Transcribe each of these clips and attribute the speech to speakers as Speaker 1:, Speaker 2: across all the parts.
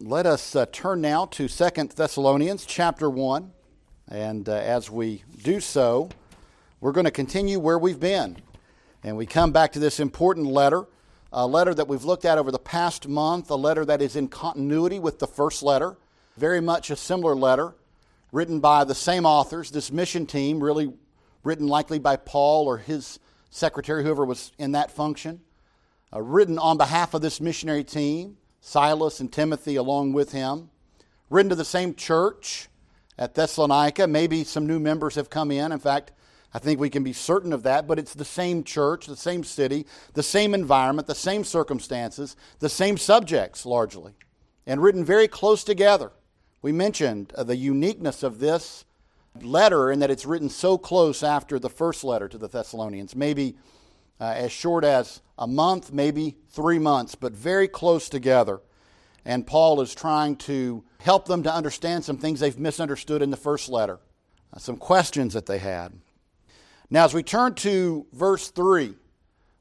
Speaker 1: let us uh, turn now to Second Thessalonians chapter 1. And uh, as we do so, we're going to continue where we've been. And we come back to this important letter, a letter that we've looked at over the past month, a letter that is in continuity with the first letter, very much a similar letter, written by the same authors, this mission team, really written likely by Paul or his secretary, whoever was in that function, uh, written on behalf of this missionary team. Silas and Timothy along with him. Written to the same church at Thessalonica. Maybe some new members have come in. In fact, I think we can be certain of that, but it's the same church, the same city, the same environment, the same circumstances, the same subjects largely, and written very close together. We mentioned uh, the uniqueness of this letter in that it's written so close after the first letter to the Thessalonians, maybe uh, as short as a month, maybe three months, but very close together. And Paul is trying to help them to understand some things they've misunderstood in the first letter, uh, some questions that they had. Now, as we turn to verse 3,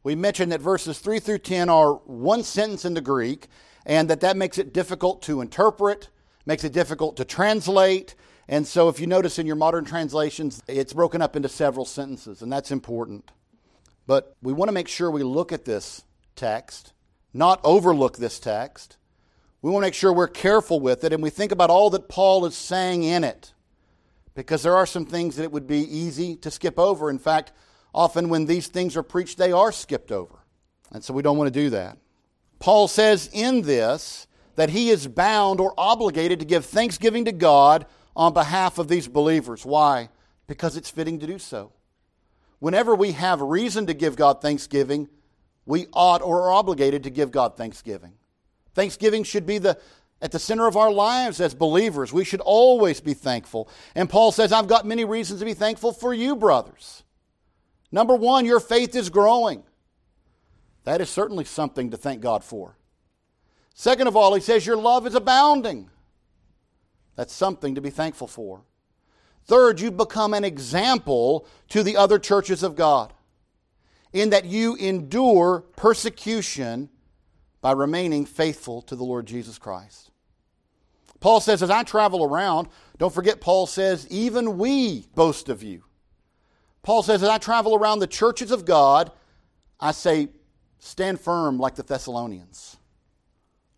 Speaker 1: we mentioned that verses 3 through 10 are one sentence in the Greek, and that that makes it difficult to interpret, makes it difficult to translate. And so, if you notice in your modern translations, it's broken up into several sentences, and that's important. But we want to make sure we look at this text, not overlook this text. We want to make sure we're careful with it and we think about all that Paul is saying in it. Because there are some things that it would be easy to skip over. In fact, often when these things are preached, they are skipped over. And so we don't want to do that. Paul says in this that he is bound or obligated to give thanksgiving to God on behalf of these believers. Why? Because it's fitting to do so whenever we have reason to give God thanksgiving, we ought or are obligated to give God thanksgiving. Thanksgiving should be the at the center of our lives as believers. We should always be thankful. And Paul says, I've got many reasons to be thankful for you, brothers. Number one, your faith is growing. That is certainly something to thank God for. Second of all, he says, Your love is abounding. That's something to be thankful for. Third, you become an example to the other churches of God in that you endure persecution by remaining faithful to the Lord Jesus Christ. Paul says, as I travel around, don't forget, Paul says, even we boast of you. Paul says, as I travel around the churches of God, I say, stand firm like the Thessalonians.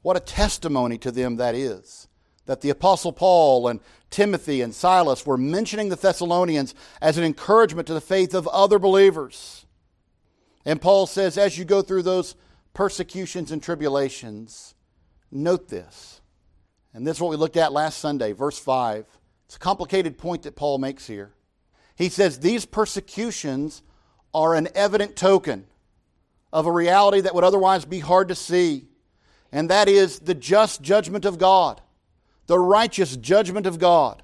Speaker 1: What a testimony to them that is that the Apostle Paul and Timothy and Silas were mentioning the Thessalonians as an encouragement to the faith of other believers. And Paul says, as you go through those persecutions and tribulations, note this. And this is what we looked at last Sunday, verse 5. It's a complicated point that Paul makes here. He says, These persecutions are an evident token of a reality that would otherwise be hard to see, and that is the just judgment of God the righteous judgment of God.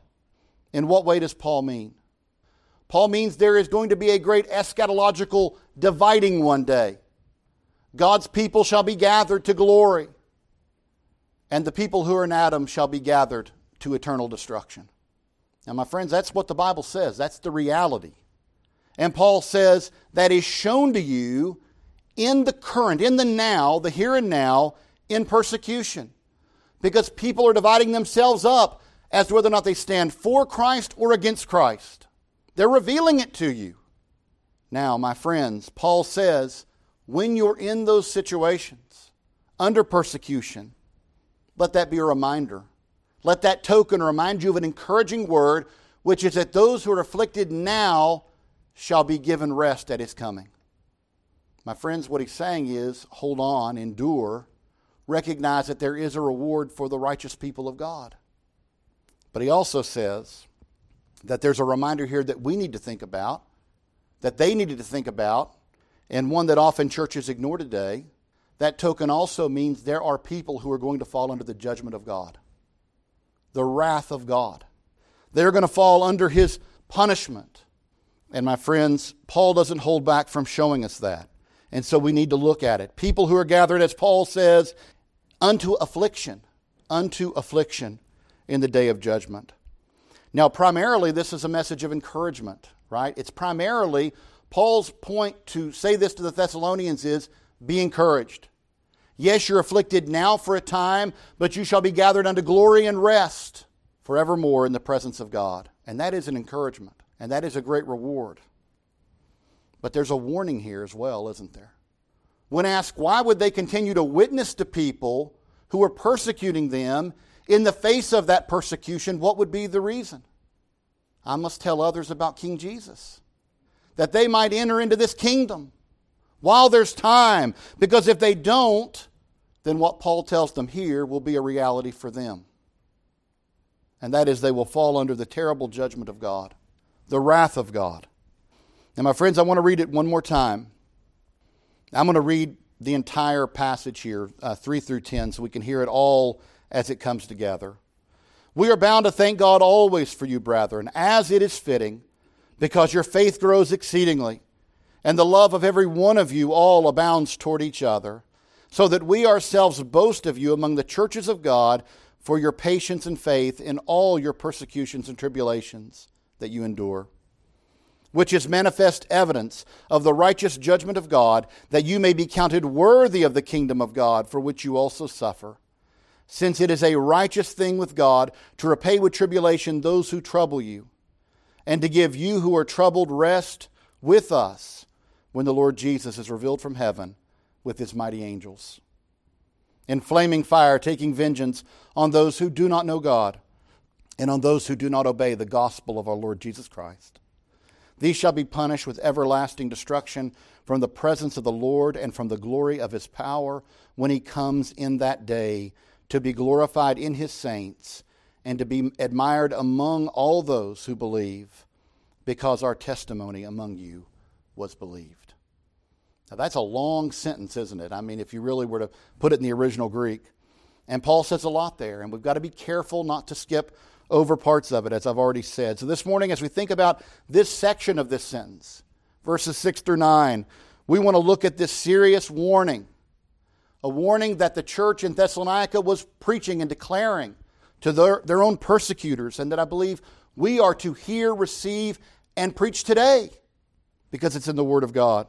Speaker 1: In what way does Paul mean? Paul means there is going to be a great eschatological dividing one day. God's people shall be gathered to glory, and the people who are in Adam shall be gathered to eternal destruction. Now, my friends, that's what the Bible says. That's the reality. And Paul says that is shown to you in the current, in the now, the here and now, in persecution because people are dividing themselves up as to whether or not they stand for Christ or against Christ. They're revealing it to you. Now, my friends, Paul says, when you're in those situations, under persecution, let that be a reminder. Let that token remind you of an encouraging word, which is that those who are afflicted now shall be given rest at his coming. My friends, what he's saying is hold on, endure, recognize that there is a reward for the righteous people of God. But he also says that there's a reminder here that we need to think about, that they needed to think about, and one that often churches ignore today. That token also means there are people who are going to fall under the judgment of God, the wrath of God. They're going to fall under his punishment. And my friends, Paul doesn't hold back from showing us that. And so we need to look at it. People who are gathered, as Paul says, unto affliction, unto affliction in the day of judgment. Now, primarily, this is a message of encouragement, right? It's primarily Paul's point to say this to the Thessalonians is be encouraged. Yes, you're afflicted now for a time, but you shall be gathered unto glory and rest forevermore in the presence of God. And that is an encouragement, and that is a great reward. But there's a warning here as well, isn't there? When asked why would they continue to witness to people who were persecuting them in the face of that persecution, what would be the reason? I must tell others about King Jesus, that they might enter into this kingdom while there's time, because if they don't, then what Paul tells them here will be a reality for them. And that is, they will fall under the terrible judgment of God, the wrath of God. And my friends, I want to read it one more time. I'm going to read the entire passage here, uh, 3 through 10, so we can hear it all as it comes together. We are bound to thank God always for you, brethren, as it is fitting, because your faith grows exceedingly, and the love of every one of you all abounds toward each other, so that we ourselves boast of you among the churches of God for your patience and faith in all your persecutions and tribulations that you endure which is manifest evidence of the righteous judgment of God, that you may be counted worthy of the kingdom of God, for which you also suffer. Since it is a righteous thing with God to repay with tribulation those who trouble you, and to give you who are troubled rest with us when the Lord Jesus is revealed from heaven with his mighty angels. In flaming fire, taking vengeance on those who do not know God and on those who do not obey the gospel of our Lord Jesus Christ. These shall be punished with everlasting destruction from the presence of the Lord and from the glory of his power when he comes in that day to be glorified in his saints and to be admired among all those who believe, because our testimony among you was believed. Now, that's a long sentence, isn't it? I mean, if you really were to put it in the original Greek. And Paul says a lot there, and we've got to be careful not to skip over parts of it, as I've already said. So this morning, as we think about this section of this sentence, verses 6 through 9, we want to look at this serious warning. A warning that the church in Thessalonica was preaching and declaring to their, their own persecutors, and that I believe we are to hear, receive, and preach today because it's in the Word of God.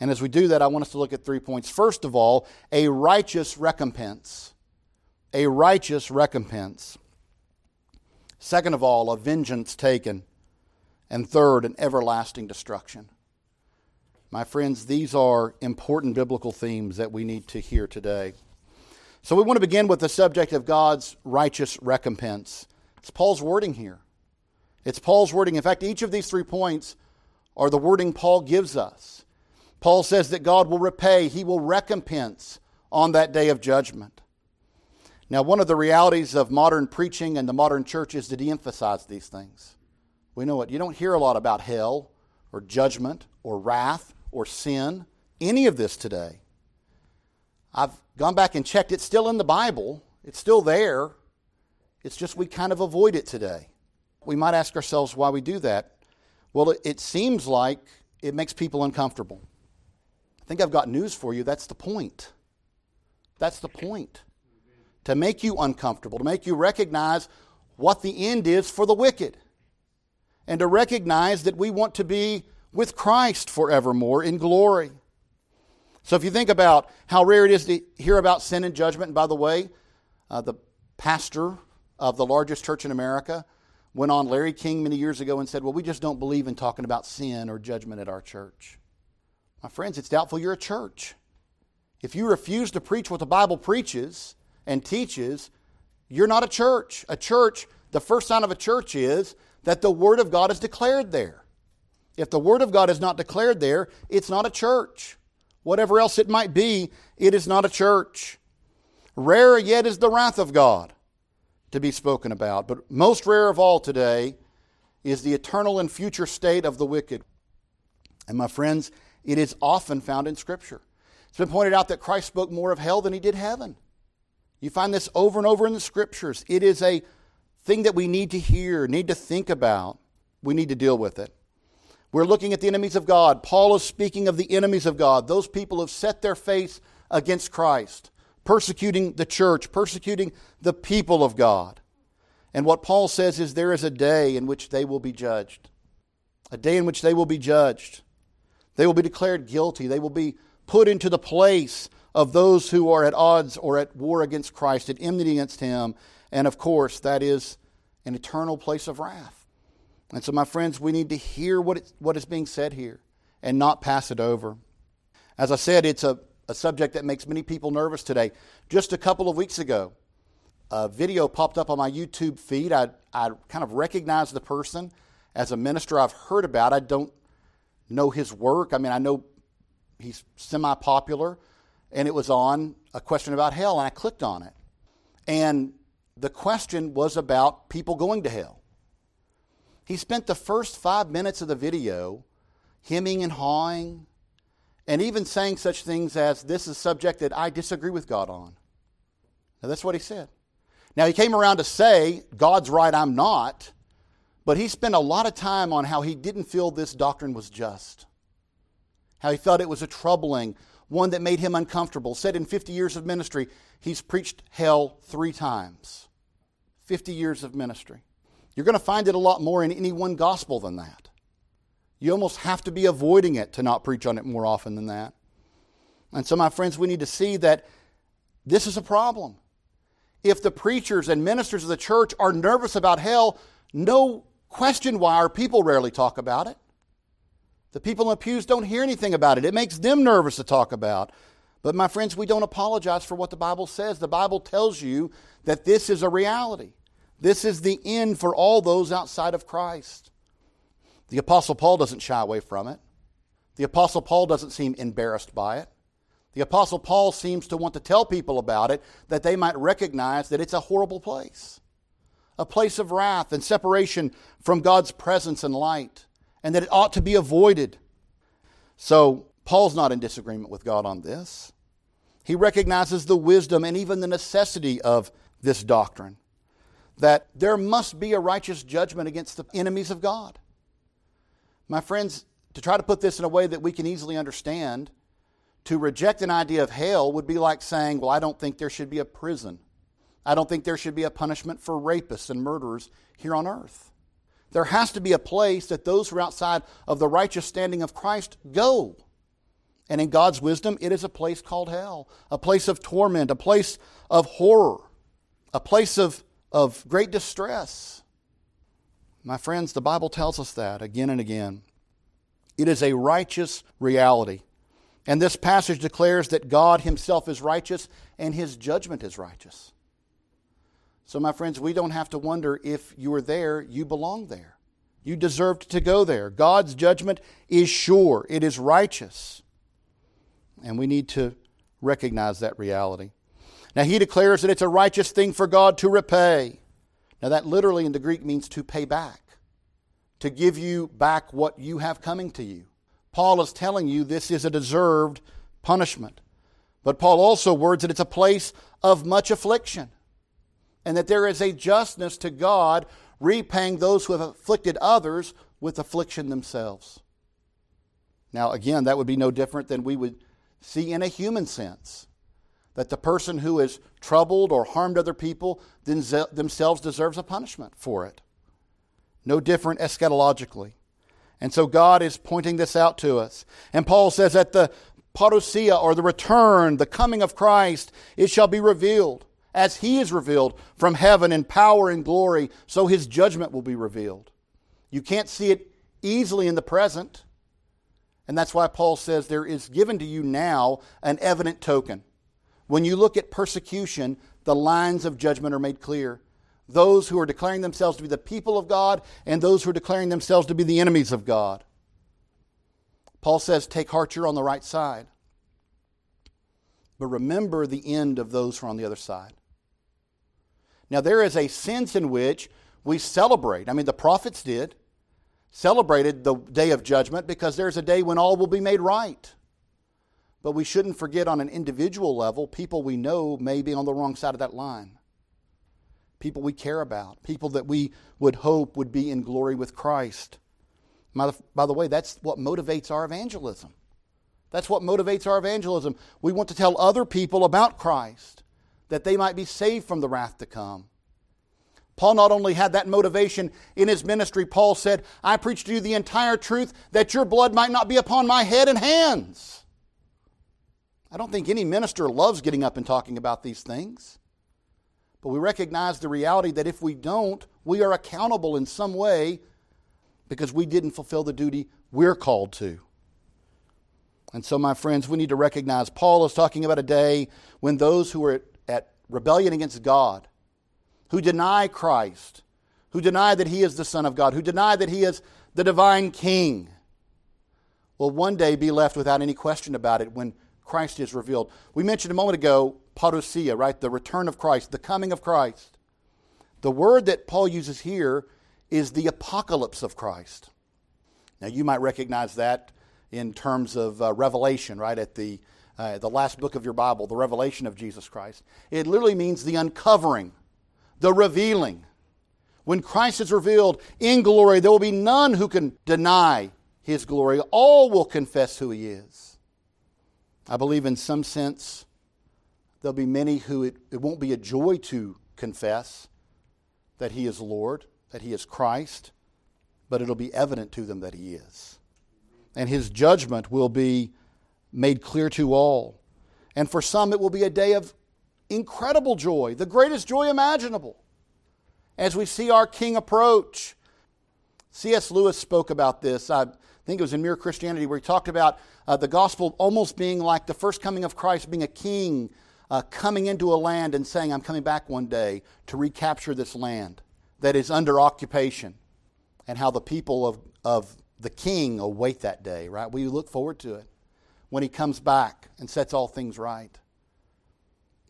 Speaker 1: And as we do that, I want us to look at three points. First of all, a righteous recompense. A righteous recompense. Second of all, a vengeance taken. And third, an everlasting destruction. My friends, these are important biblical themes that we need to hear today. So we want to begin with the subject of God's righteous recompense. It's Paul's wording here. It's Paul's wording. In fact, each of these three points are the wording Paul gives us. Paul says that God will repay, he will recompense on that day of judgment. Now, one of the realities of modern preaching and the modern church is to de emphasize these things. We know it. You don't hear a lot about hell or judgment or wrath or sin, any of this today. I've gone back and checked. It's still in the Bible, it's still there. It's just we kind of avoid it today. We might ask ourselves why we do that. Well, it, it seems like it makes people uncomfortable. I think I've got news for you. That's the point. That's the point to make you uncomfortable, to make you recognize what the end is for the wicked, and to recognize that we want to be with Christ forevermore in glory. So, if you think about how rare it is to hear about sin and judgment, and by the way, uh, the pastor of the largest church in America went on Larry King many years ago and said, Well, we just don't believe in talking about sin or judgment at our church. My friends, it's doubtful you're a church. If you refuse to preach what the Bible preaches, and teaches, you're not a church. A church, the first sign of a church is that the Word of God is declared there. If the Word of God is not declared there, it's not a church. Whatever else it might be, it is not a church. Rarer yet is the wrath of God to be spoken about. But most rare of all today is the eternal and future state of the wicked. And my friends, it is often found in Scripture. It's been pointed out that Christ spoke more of hell than he did heaven. You find this over and over in the scriptures. It is a thing that we need to hear, need to think about. We need to deal with it. We're looking at the enemies of God. Paul is speaking of the enemies of God, those people who have set their face against Christ, persecuting the church, persecuting the people of God. And what Paul says is there is a day in which they will be judged. A day in which they will be judged. They will be declared guilty. They will be put into the place of those who are at odds or at war against Christ, at enmity against Him. And of course, that is an eternal place of wrath. And so, my friends, we need to hear what, it, what is being said here and not pass it over. As I said, it's a, a subject that makes many people nervous today. Just a couple of weeks ago, a video popped up on my YouTube feed. I, I kind of recognized the person as a minister I've heard about. I don't know his work. I mean, I know he's semi popular, and it was on a question about hell, and I clicked on it. And the question was about people going to hell. He spent the first five minutes of the video hemming and hawing, and even saying such things as, This is a subject that I disagree with God on. Now, that's what he said. Now, he came around to say, God's right, I'm not, but he spent a lot of time on how he didn't feel this doctrine was just, how he felt it was a troubling, one that made him uncomfortable. Said in 50 years of ministry, he's preached hell three times. 50 years of ministry. You're going to find it a lot more in any one gospel than that. You almost have to be avoiding it to not preach on it more often than that. And so, my friends, we need to see that this is a problem if the preachers and ministers of the church are nervous about hell, no question why our people rarely talk about it. The people in the pews don't hear anything about it. It makes them nervous to talk about. But my friends, we don't apologize for what the Bible says. The Bible tells you that this is a reality. This is the end for all those outside of Christ. The Apostle Paul doesn't shy away from it. The Apostle Paul doesn't seem embarrassed by it. The Apostle Paul seems to want to tell people about it that they might recognize that it's a horrible place, a place of wrath and separation from God's presence and light, and that it ought to be avoided. So, Paul's not in disagreement with God on this. He recognizes the wisdom and even the necessity of this doctrine that there must be a righteous judgment against the enemies of God. My friends, to try to put this in a way that we can easily understand, to reject an idea of hell would be like saying, Well, I don't think there should be a prison. I don't think there should be a punishment for rapists and murderers here on earth. There has to be a place that those who are outside of the righteous standing of Christ go. And in God's wisdom, it is a place called hell, a place of torment, a place of horror, a place of, of great distress. My friends, the Bible tells us that again and again. It is a righteous reality. And this passage declares that God Himself is righteous and His judgment is righteous. So, my friends, we don't have to wonder if you are there, you belong there. You deserved to go there. God's judgment is sure, it is righteous. And we need to recognize that reality. Now, he declares that it's a righteous thing for God to repay. Now, that literally in the Greek means to pay back, to give you back what you have coming to you. Paul is telling you this is a deserved punishment. But Paul also words that it's a place of much affliction and that there is a justness to God repaying those who have afflicted others with affliction themselves. Now, again, that would be no different than we would see in a human sense that the person who has troubled or harmed other people themselves deserves a punishment for it. No different eschatologically. And so God is pointing this out to us. And Paul says that the parousia, or the return, the coming of Christ, it shall be revealed. As he is revealed from heaven in power and glory, so his judgment will be revealed. You can't see it easily in the present. And that's why Paul says there is given to you now an evident token. When you look at persecution, the lines of judgment are made clear those who are declaring themselves to be the people of God and those who are declaring themselves to be the enemies of God. Paul says, Take heart, you're on the right side. But remember the end of those who are on the other side. Now, there is a sense in which we celebrate. I mean, the prophets did, celebrated the day of judgment because there's a day when all will be made right. But we shouldn't forget on an individual level, people we know may be on the wrong side of that line people we care about, people that we would hope would be in glory with Christ. By the way, that's what motivates our evangelism. That's what motivates our evangelism. We want to tell other people about Christ that they might be saved from the wrath to come. Paul not only had that motivation in his ministry, Paul said, I preach to you the entire truth that your blood might not be upon my head and hands. I don't think any minister loves getting up and talking about these things. But we recognize the reality that if we don't, we are accountable in some way because we didn't fulfill the duty we're called to. And so, my friends, we need to recognize Paul is talking about a day when those who are at rebellion against God, who deny Christ, who deny that he is the Son of God, who deny that he is the divine King, will one day be left without any question about it when Christ is revealed. We mentioned a moment ago parousia, right? The return of Christ, the coming of Christ. The word that Paul uses here is the apocalypse of Christ. Now, you might recognize that in terms of uh, Revelation, right? At the, uh, the last book of your Bible, the revelation of Jesus Christ. It literally means the uncovering, the revealing. When Christ is revealed in glory, there will be none who can deny his glory. All will confess who he is. I believe, in some sense, there'll be many who it, it won't be a joy to confess that he is Lord, that he is Christ, but it'll be evident to them that he is. And his judgment will be made clear to all. And for some, it will be a day of incredible joy, the greatest joy imaginable, as we see our King approach. C.S. Lewis spoke about this. I think it was in Mere Christianity, where he talked about uh, the gospel almost being like the first coming of Christ, being a king uh, coming into a land and saying, I'm coming back one day to recapture this land that is under occupation, and how the people of, of the king await that day, right? We look forward to it when he comes back and sets all things right.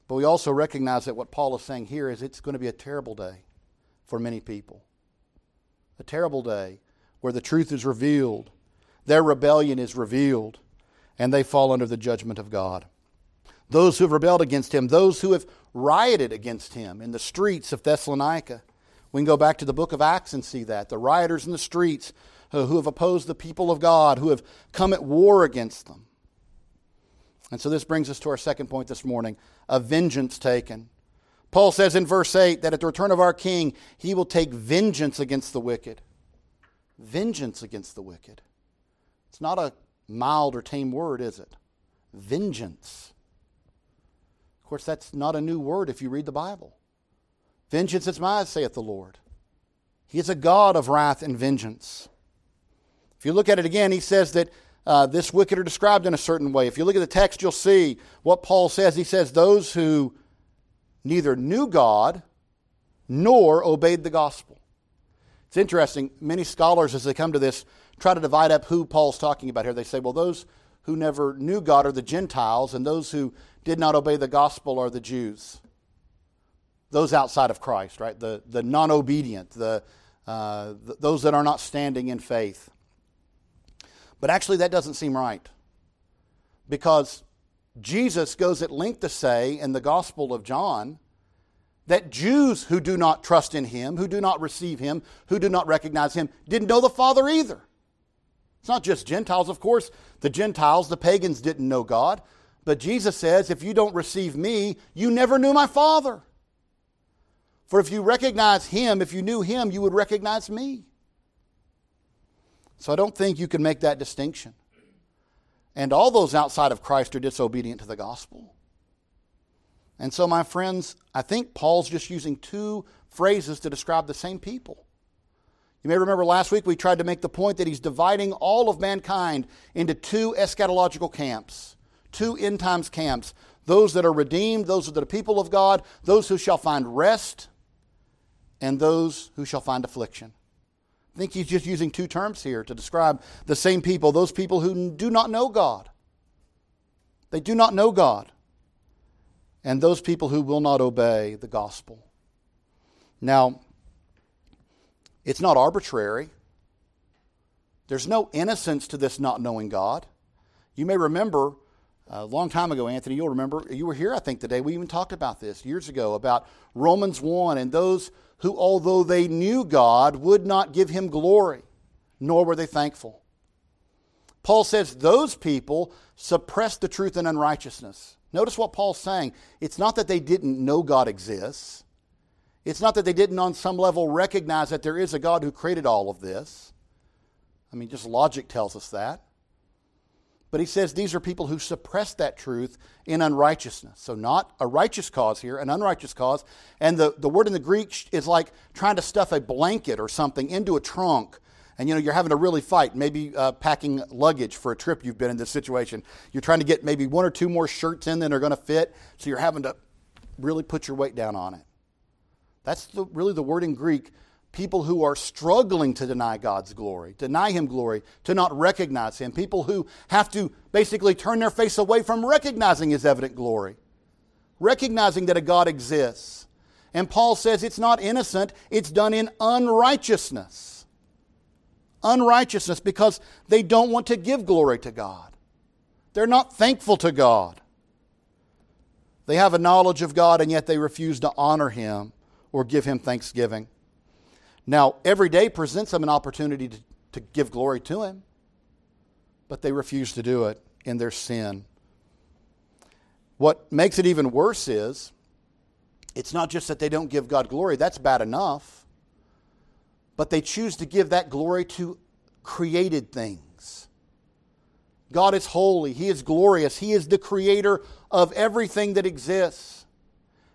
Speaker 1: But we also recognize that what Paul is saying here is it's going to be a terrible day for many people. A terrible day where the truth is revealed, their rebellion is revealed, and they fall under the judgment of God. Those who have rebelled against him, those who have rioted against him in the streets of Thessalonica. We can go back to the book of Acts and see that. The rioters in the streets who have opposed the people of God, who have come at war against them. And so this brings us to our second point this morning a vengeance taken. Paul says in verse 8 that at the return of our king, he will take vengeance against the wicked. Vengeance against the wicked. It's not a mild or tame word, is it? Vengeance Of course, that's not a new word if you read the Bible. Vengeance is mine, saith the Lord. He is a God of wrath and vengeance. If you look at it again, he says that uh, this wicked are described in a certain way. If you look at the text, you'll see what Paul says. He says, Those who neither knew God nor obeyed the gospel. It's interesting. Many scholars, as they come to this, try to divide up who Paul's talking about here. They say, well, those who never knew God are the Gentiles, and those who did not obey the gospel are the Jews. Those outside of Christ, right? The, the non obedient, the, uh, the, those that are not standing in faith. But actually, that doesn't seem right. Because Jesus goes at length to say in the Gospel of John that Jews who do not trust in him, who do not receive him, who do not recognize him, didn't know the Father either. It's not just Gentiles, of course. The Gentiles, the pagans, didn't know God. But Jesus says, if you don't receive me, you never knew my Father. For if you recognize him, if you knew him, you would recognize me. So I don't think you can make that distinction. And all those outside of Christ are disobedient to the gospel. And so, my friends, I think Paul's just using two phrases to describe the same people. You may remember last week we tried to make the point that he's dividing all of mankind into two eschatological camps, two end times camps those that are redeemed, those that are the people of God, those who shall find rest, and those who shall find affliction. I think he's just using two terms here to describe the same people, those people who do not know God. They do not know God. And those people who will not obey the gospel. Now, it's not arbitrary. There's no innocence to this not knowing God. You may remember a long time ago, Anthony, you'll remember, you were here, I think, the day we even talked about this years ago about Romans 1 and those who, although they knew God, would not give him glory, nor were they thankful. Paul says those people suppressed the truth in unrighteousness. Notice what Paul's saying. It's not that they didn't know God exists. It's not that they didn't, on some level, recognize that there is a God who created all of this. I mean, just logic tells us that. But he says these are people who suppress that truth in unrighteousness. So, not a righteous cause here, an unrighteous cause. And the, the word in the Greek is like trying to stuff a blanket or something into a trunk. And you know, you're having to really fight, maybe uh, packing luggage for a trip you've been in this situation. You're trying to get maybe one or two more shirts in than are going to fit. So, you're having to really put your weight down on it. That's the, really the word in Greek people who are struggling to deny God's glory, deny Him glory, to not recognize Him, people who have to basically turn their face away from recognizing His evident glory, recognizing that a God exists. And Paul says it's not innocent, it's done in unrighteousness. Unrighteousness because they don't want to give glory to God. They're not thankful to God. They have a knowledge of God and yet they refuse to honor Him or give Him thanksgiving. Now, every day presents them an opportunity to, to give glory to Him, but they refuse to do it in their sin. What makes it even worse is it's not just that they don't give God glory, that's bad enough, but they choose to give that glory to created things. God is holy, He is glorious, He is the creator of everything that exists.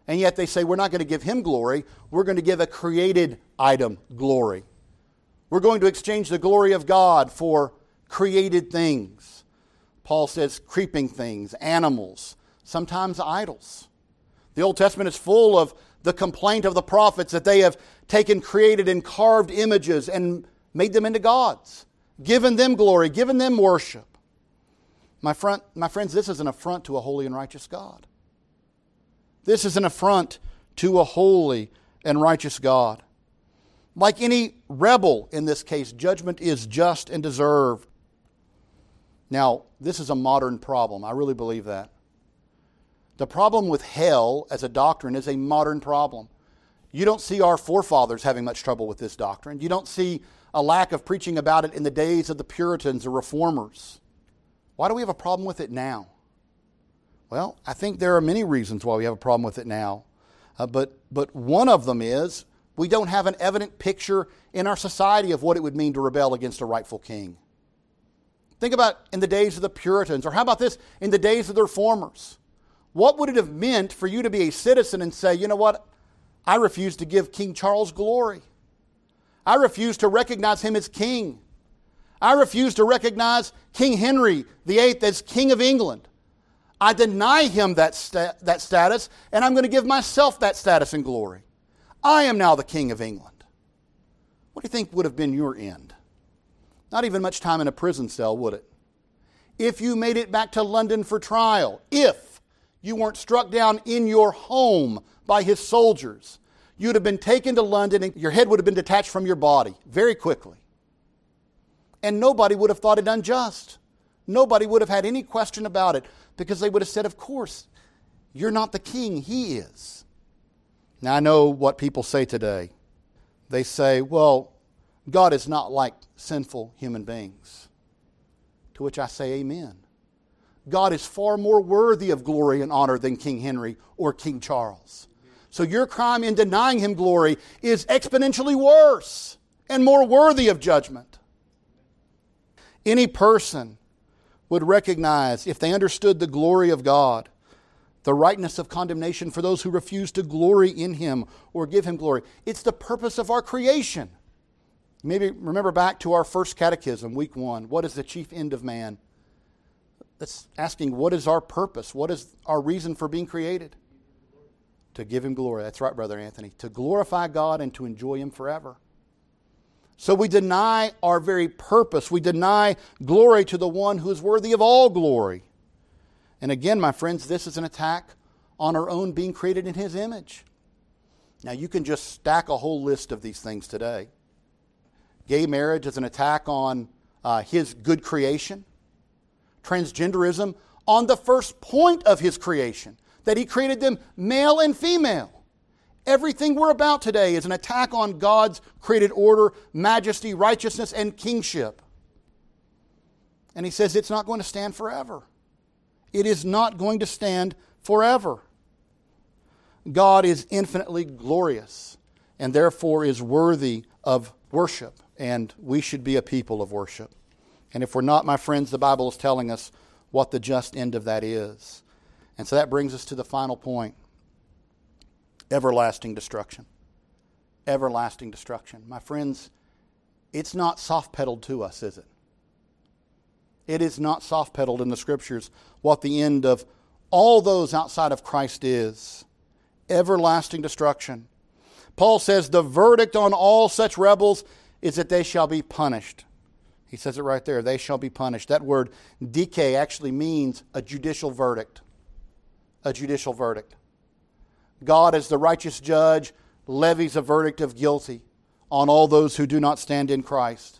Speaker 1: And yet they say, we're not going to give him glory. We're going to give a created item glory. We're going to exchange the glory of God for created things. Paul says creeping things, animals, sometimes idols. The Old Testament is full of the complaint of the prophets that they have taken created and carved images and made them into gods, given them glory, given them worship. My, friend, my friends, this is an affront to a holy and righteous God. This is an affront to a holy and righteous God. Like any rebel in this case, judgment is just and deserved. Now, this is a modern problem. I really believe that. The problem with hell as a doctrine is a modern problem. You don't see our forefathers having much trouble with this doctrine. You don't see a lack of preaching about it in the days of the Puritans or Reformers. Why do we have a problem with it now? Well, I think there are many reasons why we have a problem with it now. Uh, but, but one of them is we don't have an evident picture in our society of what it would mean to rebel against a rightful king. Think about in the days of the Puritans, or how about this, in the days of the Reformers? What would it have meant for you to be a citizen and say, you know what, I refuse to give King Charles glory? I refuse to recognize him as king. I refuse to recognize King Henry VIII as King of England. I deny him that, sta- that status, and I'm going to give myself that status and glory. I am now the King of England. What do you think would have been your end? Not even much time in a prison cell, would it? If you made it back to London for trial, if you weren't struck down in your home by his soldiers, you'd have been taken to London and your head would have been detached from your body very quickly. And nobody would have thought it unjust. Nobody would have had any question about it because they would have said, Of course, you're not the king, he is. Now, I know what people say today. They say, Well, God is not like sinful human beings. To which I say, Amen. God is far more worthy of glory and honor than King Henry or King Charles. So your crime in denying him glory is exponentially worse and more worthy of judgment. Any person would recognize, if they understood the glory of God, the rightness of condemnation for those who refuse to glory in Him or give Him glory. It's the purpose of our creation. Maybe remember back to our first catechism, week one. What is the chief end of man? That's asking, what is our purpose? What is our reason for being created? To give Him glory. That's right, Brother Anthony. To glorify God and to enjoy Him forever. So we deny our very purpose. We deny glory to the one who is worthy of all glory. And again, my friends, this is an attack on our own being created in his image. Now, you can just stack a whole list of these things today. Gay marriage is an attack on uh, his good creation. Transgenderism on the first point of his creation, that he created them male and female. Everything we're about today is an attack on God's created order, majesty, righteousness, and kingship. And he says it's not going to stand forever. It is not going to stand forever. God is infinitely glorious and therefore is worthy of worship, and we should be a people of worship. And if we're not, my friends, the Bible is telling us what the just end of that is. And so that brings us to the final point everlasting destruction. Everlasting destruction. My friends, it's not soft pedaled to us, is it? It is not soft pedaled in the scriptures what the end of all those outside of Christ is everlasting destruction. Paul says the verdict on all such rebels is that they shall be punished. He says it right there. They shall be punished. That word dike actually means a judicial verdict. A judicial verdict. God, as the righteous judge, levies a verdict of guilty on all those who do not stand in Christ.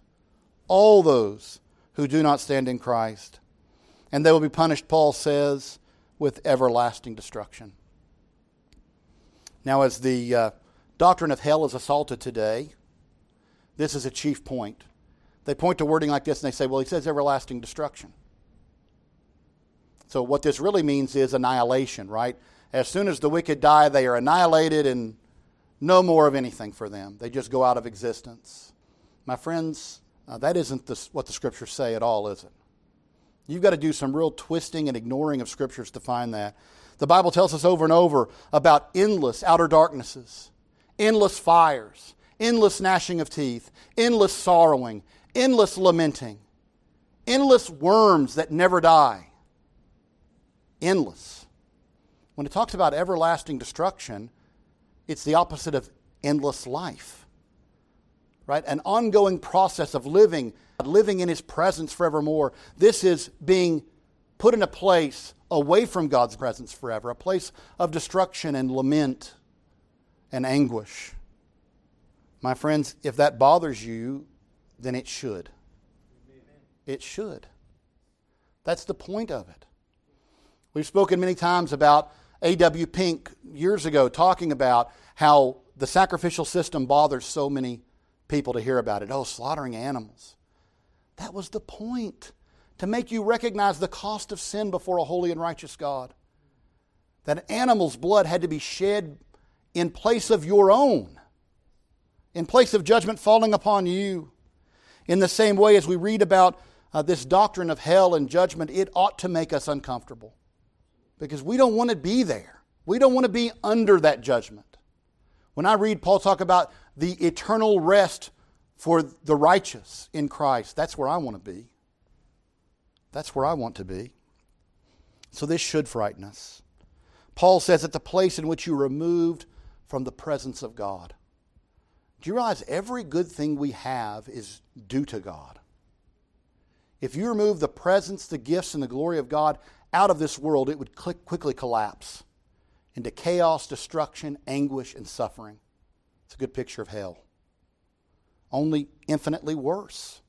Speaker 1: All those who do not stand in Christ. And they will be punished, Paul says, with everlasting destruction. Now, as the uh, doctrine of hell is assaulted today, this is a chief point. They point to wording like this and they say, well, he says everlasting destruction. So, what this really means is annihilation, right? As soon as the wicked die, they are annihilated and no more of anything for them. They just go out of existence. My friends, uh, that isn't the, what the scriptures say at all, is it? You've got to do some real twisting and ignoring of scriptures to find that. The Bible tells us over and over about endless outer darknesses, endless fires, endless gnashing of teeth, endless sorrowing, endless lamenting, endless worms that never die. Endless. When it talks about everlasting destruction, it's the opposite of endless life. Right? An ongoing process of living, living in his presence forevermore. This is being put in a place away from God's presence forever, a place of destruction and lament and anguish. My friends, if that bothers you, then it should. It should. That's the point of it. We've spoken many times about A.W. Pink years ago talking about how the sacrificial system bothers so many people to hear about it. Oh, slaughtering animals. That was the point to make you recognize the cost of sin before a holy and righteous God. That an animal's blood had to be shed in place of your own, in place of judgment falling upon you. In the same way as we read about uh, this doctrine of hell and judgment, it ought to make us uncomfortable because we don't want to be there. We don't want to be under that judgment. When I read Paul talk about the eternal rest for the righteous in Christ, that's where I want to be. That's where I want to be. So this should frighten us. Paul says, at the place in which you removed from the presence of God. Do you realize every good thing we have is due to God? If you remove the presence, the gifts, and the glory of God out of this world, it would quickly collapse into chaos, destruction, anguish, and suffering. It's a good picture of hell. Only infinitely worse.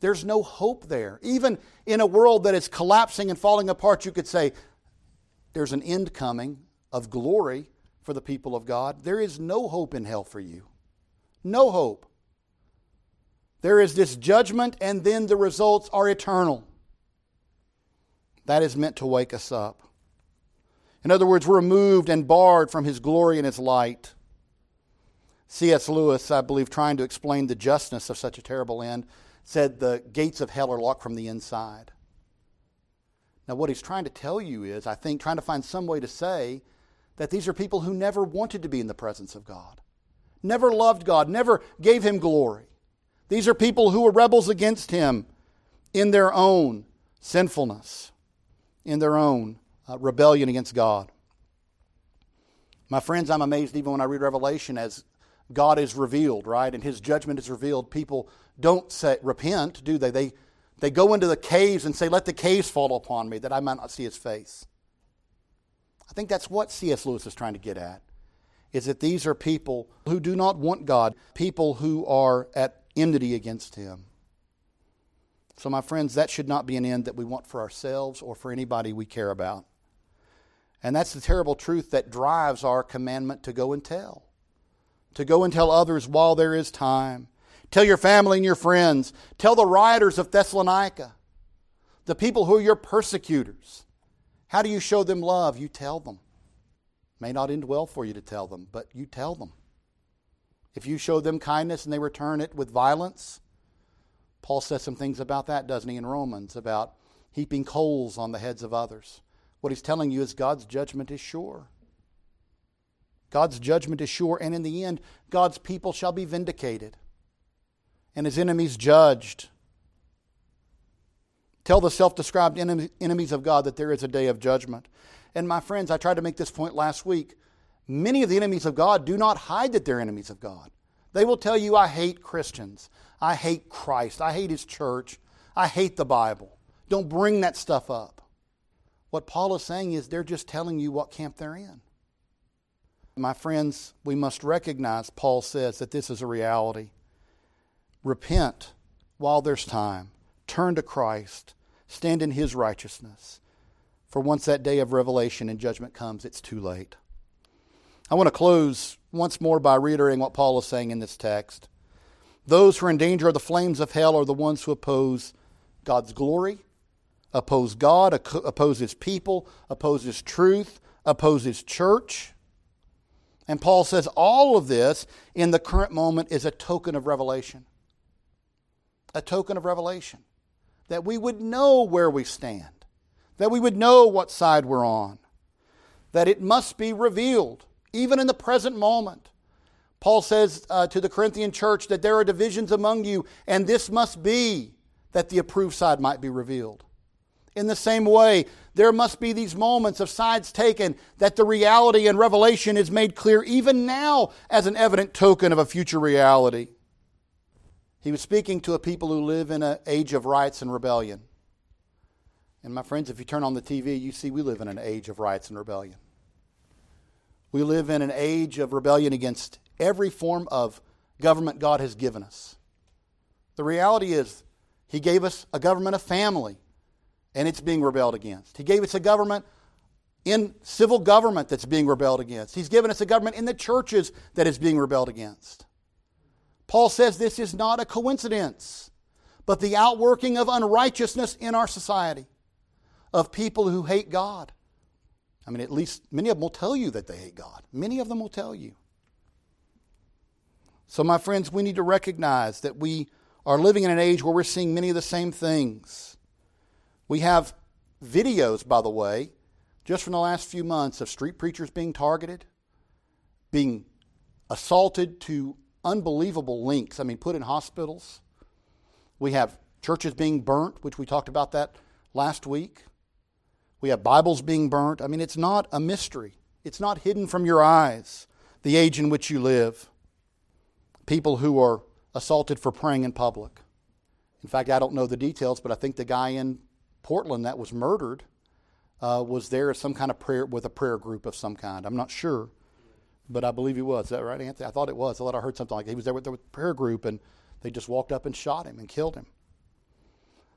Speaker 1: There's no hope there. Even in a world that is collapsing and falling apart, you could say there's an end coming of glory for the people of God. There is no hope in hell for you. No hope. There is this judgment, and then the results are eternal. That is meant to wake us up. In other words, we're removed and barred from His glory and His light. C.S. Lewis, I believe, trying to explain the justness of such a terrible end, said the gates of hell are locked from the inside. Now, what he's trying to tell you is, I think, trying to find some way to say that these are people who never wanted to be in the presence of God, never loved God, never gave him glory. These are people who were rebels against him in their own sinfulness, in their own uh, rebellion against God. My friends, I'm amazed even when I read Revelation as God is revealed, right? And his judgment is revealed. People don't say, repent, do they? They, they go into the caves and say, Let the caves fall upon me that I might not see his face. I think that's what C.S. Lewis is trying to get at, is that these are people who do not want God, people who are at enmity against him. So, my friends, that should not be an end that we want for ourselves or for anybody we care about. And that's the terrible truth that drives our commandment to go and tell. To go and tell others while there is time Tell your family and your friends. Tell the rioters of Thessalonica, the people who are your persecutors. How do you show them love? You tell them. May not end well for you to tell them, but you tell them. If you show them kindness and they return it with violence, Paul says some things about that, doesn't he, in Romans, about heaping coals on the heads of others. What he's telling you is God's judgment is sure. God's judgment is sure, and in the end, God's people shall be vindicated and his enemies judged. Tell the self described enemies of God that there is a day of judgment. And my friends, I tried to make this point last week. Many of the enemies of God do not hide that they're enemies of God. They will tell you, I hate Christians. I hate Christ. I hate his church. I hate the Bible. Don't bring that stuff up. What Paul is saying is they're just telling you what camp they're in. My friends, we must recognize, Paul says, that this is a reality. Repent while there's time. Turn to Christ. Stand in His righteousness. For once that day of revelation and judgment comes, it's too late. I want to close once more by reiterating what Paul is saying in this text. Those who are in danger of the flames of hell are the ones who oppose God's glory, oppose God, oppose His people, oppose His truth, oppose His church. And Paul says all of this in the current moment is a token of revelation a token of revelation, that we would know where we stand, that we would know what side we're on, that it must be revealed, even in the present moment. Paul says uh, to the Corinthian church that there are divisions among you, and this must be that the approved side might be revealed. In the same way, there must be these moments of sides taken that the reality and revelation is made clear even now as an evident token of a future reality. He was speaking to a people who live in an age of riots and rebellion. And my friends, if you turn on the TV, you see we live in an age of riots and rebellion. We live in an age of rebellion against every form of government God has given us. The reality is, He gave us a government of family, and it's being rebelled against. He gave us a government in civil government that's being rebelled against. He's given us a government in the churches that is being rebelled against. Paul says this is not a coincidence, but the outworking of unrighteousness in our society, of people who hate God. I mean, at least many of them will tell you that they hate God. Many of them will tell you. So, my friends, we need to recognize that we are living in an age where we're seeing many of the same things. We have videos, by the way, just from the last few months of street preachers being targeted, being assaulted to unbelievable links. I mean, put in hospitals. We have churches being burnt, which we talked about that last week. We have Bibles being burnt. I mean, it's not a mystery, it's not hidden from your eyes, the age in which you live. People who are assaulted for praying in public. In fact, I don't know the details, but I think the guy in Portland that was murdered uh, was there as some kind of prayer with a prayer group of some kind. I'm not sure but I believe he was. Is that right, Anthony? I thought it was. I thought I heard something like that. he was there with the prayer group and they just walked up and shot him and killed him.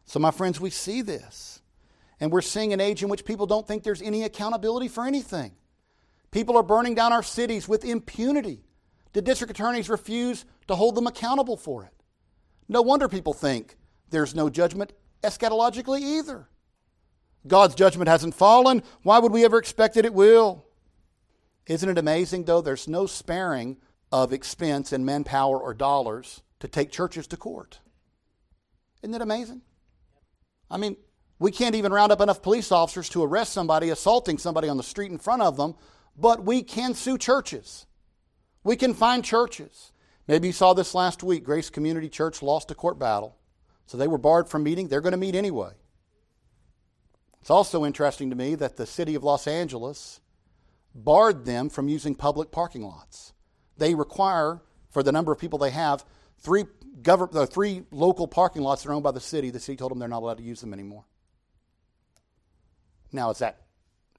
Speaker 1: So, my friends, we see this. And we're seeing an age in which people don't think there's any accountability for anything. People are burning down our cities with impunity. The district attorneys refuse to hold them accountable for it. No wonder people think there's no judgment eschatologically either. God's judgment hasn't fallen. Why would we ever expect that it will? Isn't it amazing, though? There's no sparing of expense in manpower or dollars to take churches to court. Isn't it amazing? I mean, we can't even round up enough police officers to arrest somebody assaulting somebody on the street in front of them, but we can sue churches. We can find churches. Maybe you saw this last week. Grace Community Church lost a court battle, so they were barred from meeting. They're going to meet anyway. It's also interesting to me that the city of Los Angeles barred them from using public parking lots. They require, for the number of people they have, three, government, uh, three local parking lots that are owned by the city. The city told them they're not allowed to use them anymore. Now, is that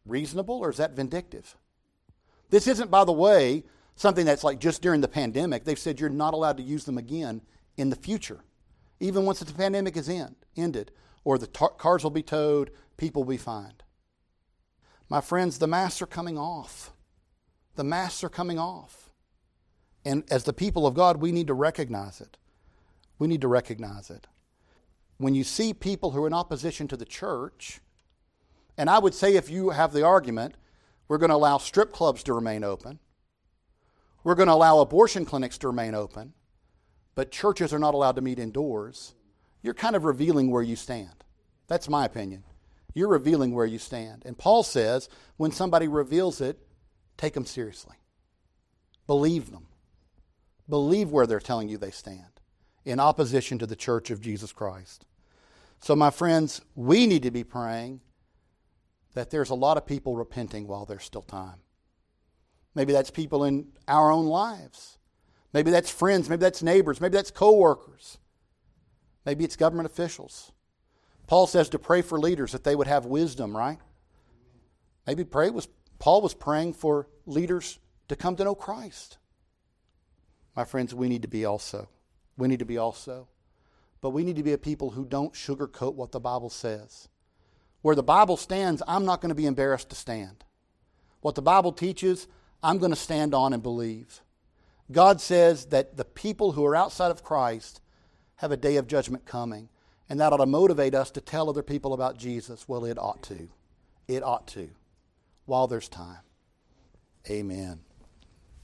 Speaker 1: reasonable or is that vindictive? This isn't, by the way, something that's like just during the pandemic. They've said you're not allowed to use them again in the future, even once the pandemic is end, ended, or the tar- cars will be towed, people will be fined. My friends, the masks are coming off. The masks are coming off. And as the people of God, we need to recognize it. We need to recognize it. When you see people who are in opposition to the church, and I would say if you have the argument, we're going to allow strip clubs to remain open, we're going to allow abortion clinics to remain open, but churches are not allowed to meet indoors, you're kind of revealing where you stand. That's my opinion. You're revealing where you stand. And Paul says when somebody reveals it, take them seriously. Believe them. Believe where they're telling you they stand in opposition to the church of Jesus Christ. So, my friends, we need to be praying that there's a lot of people repenting while there's still time. Maybe that's people in our own lives. Maybe that's friends. Maybe that's neighbors. Maybe that's coworkers. Maybe it's government officials. Paul says to pray for leaders that they would have wisdom, right? Maybe pray was Paul was praying for leaders to come to know Christ. My friends, we need to be also. We need to be also. But we need to be a people who don't sugarcoat what the Bible says. Where the Bible stands, I'm not going to be embarrassed to stand. What the Bible teaches, I'm going to stand on and believe. God says that the people who are outside of Christ have a day of judgment coming. And that ought to motivate us to tell other people about Jesus. Well, it ought to. It ought to. While there's time. Amen.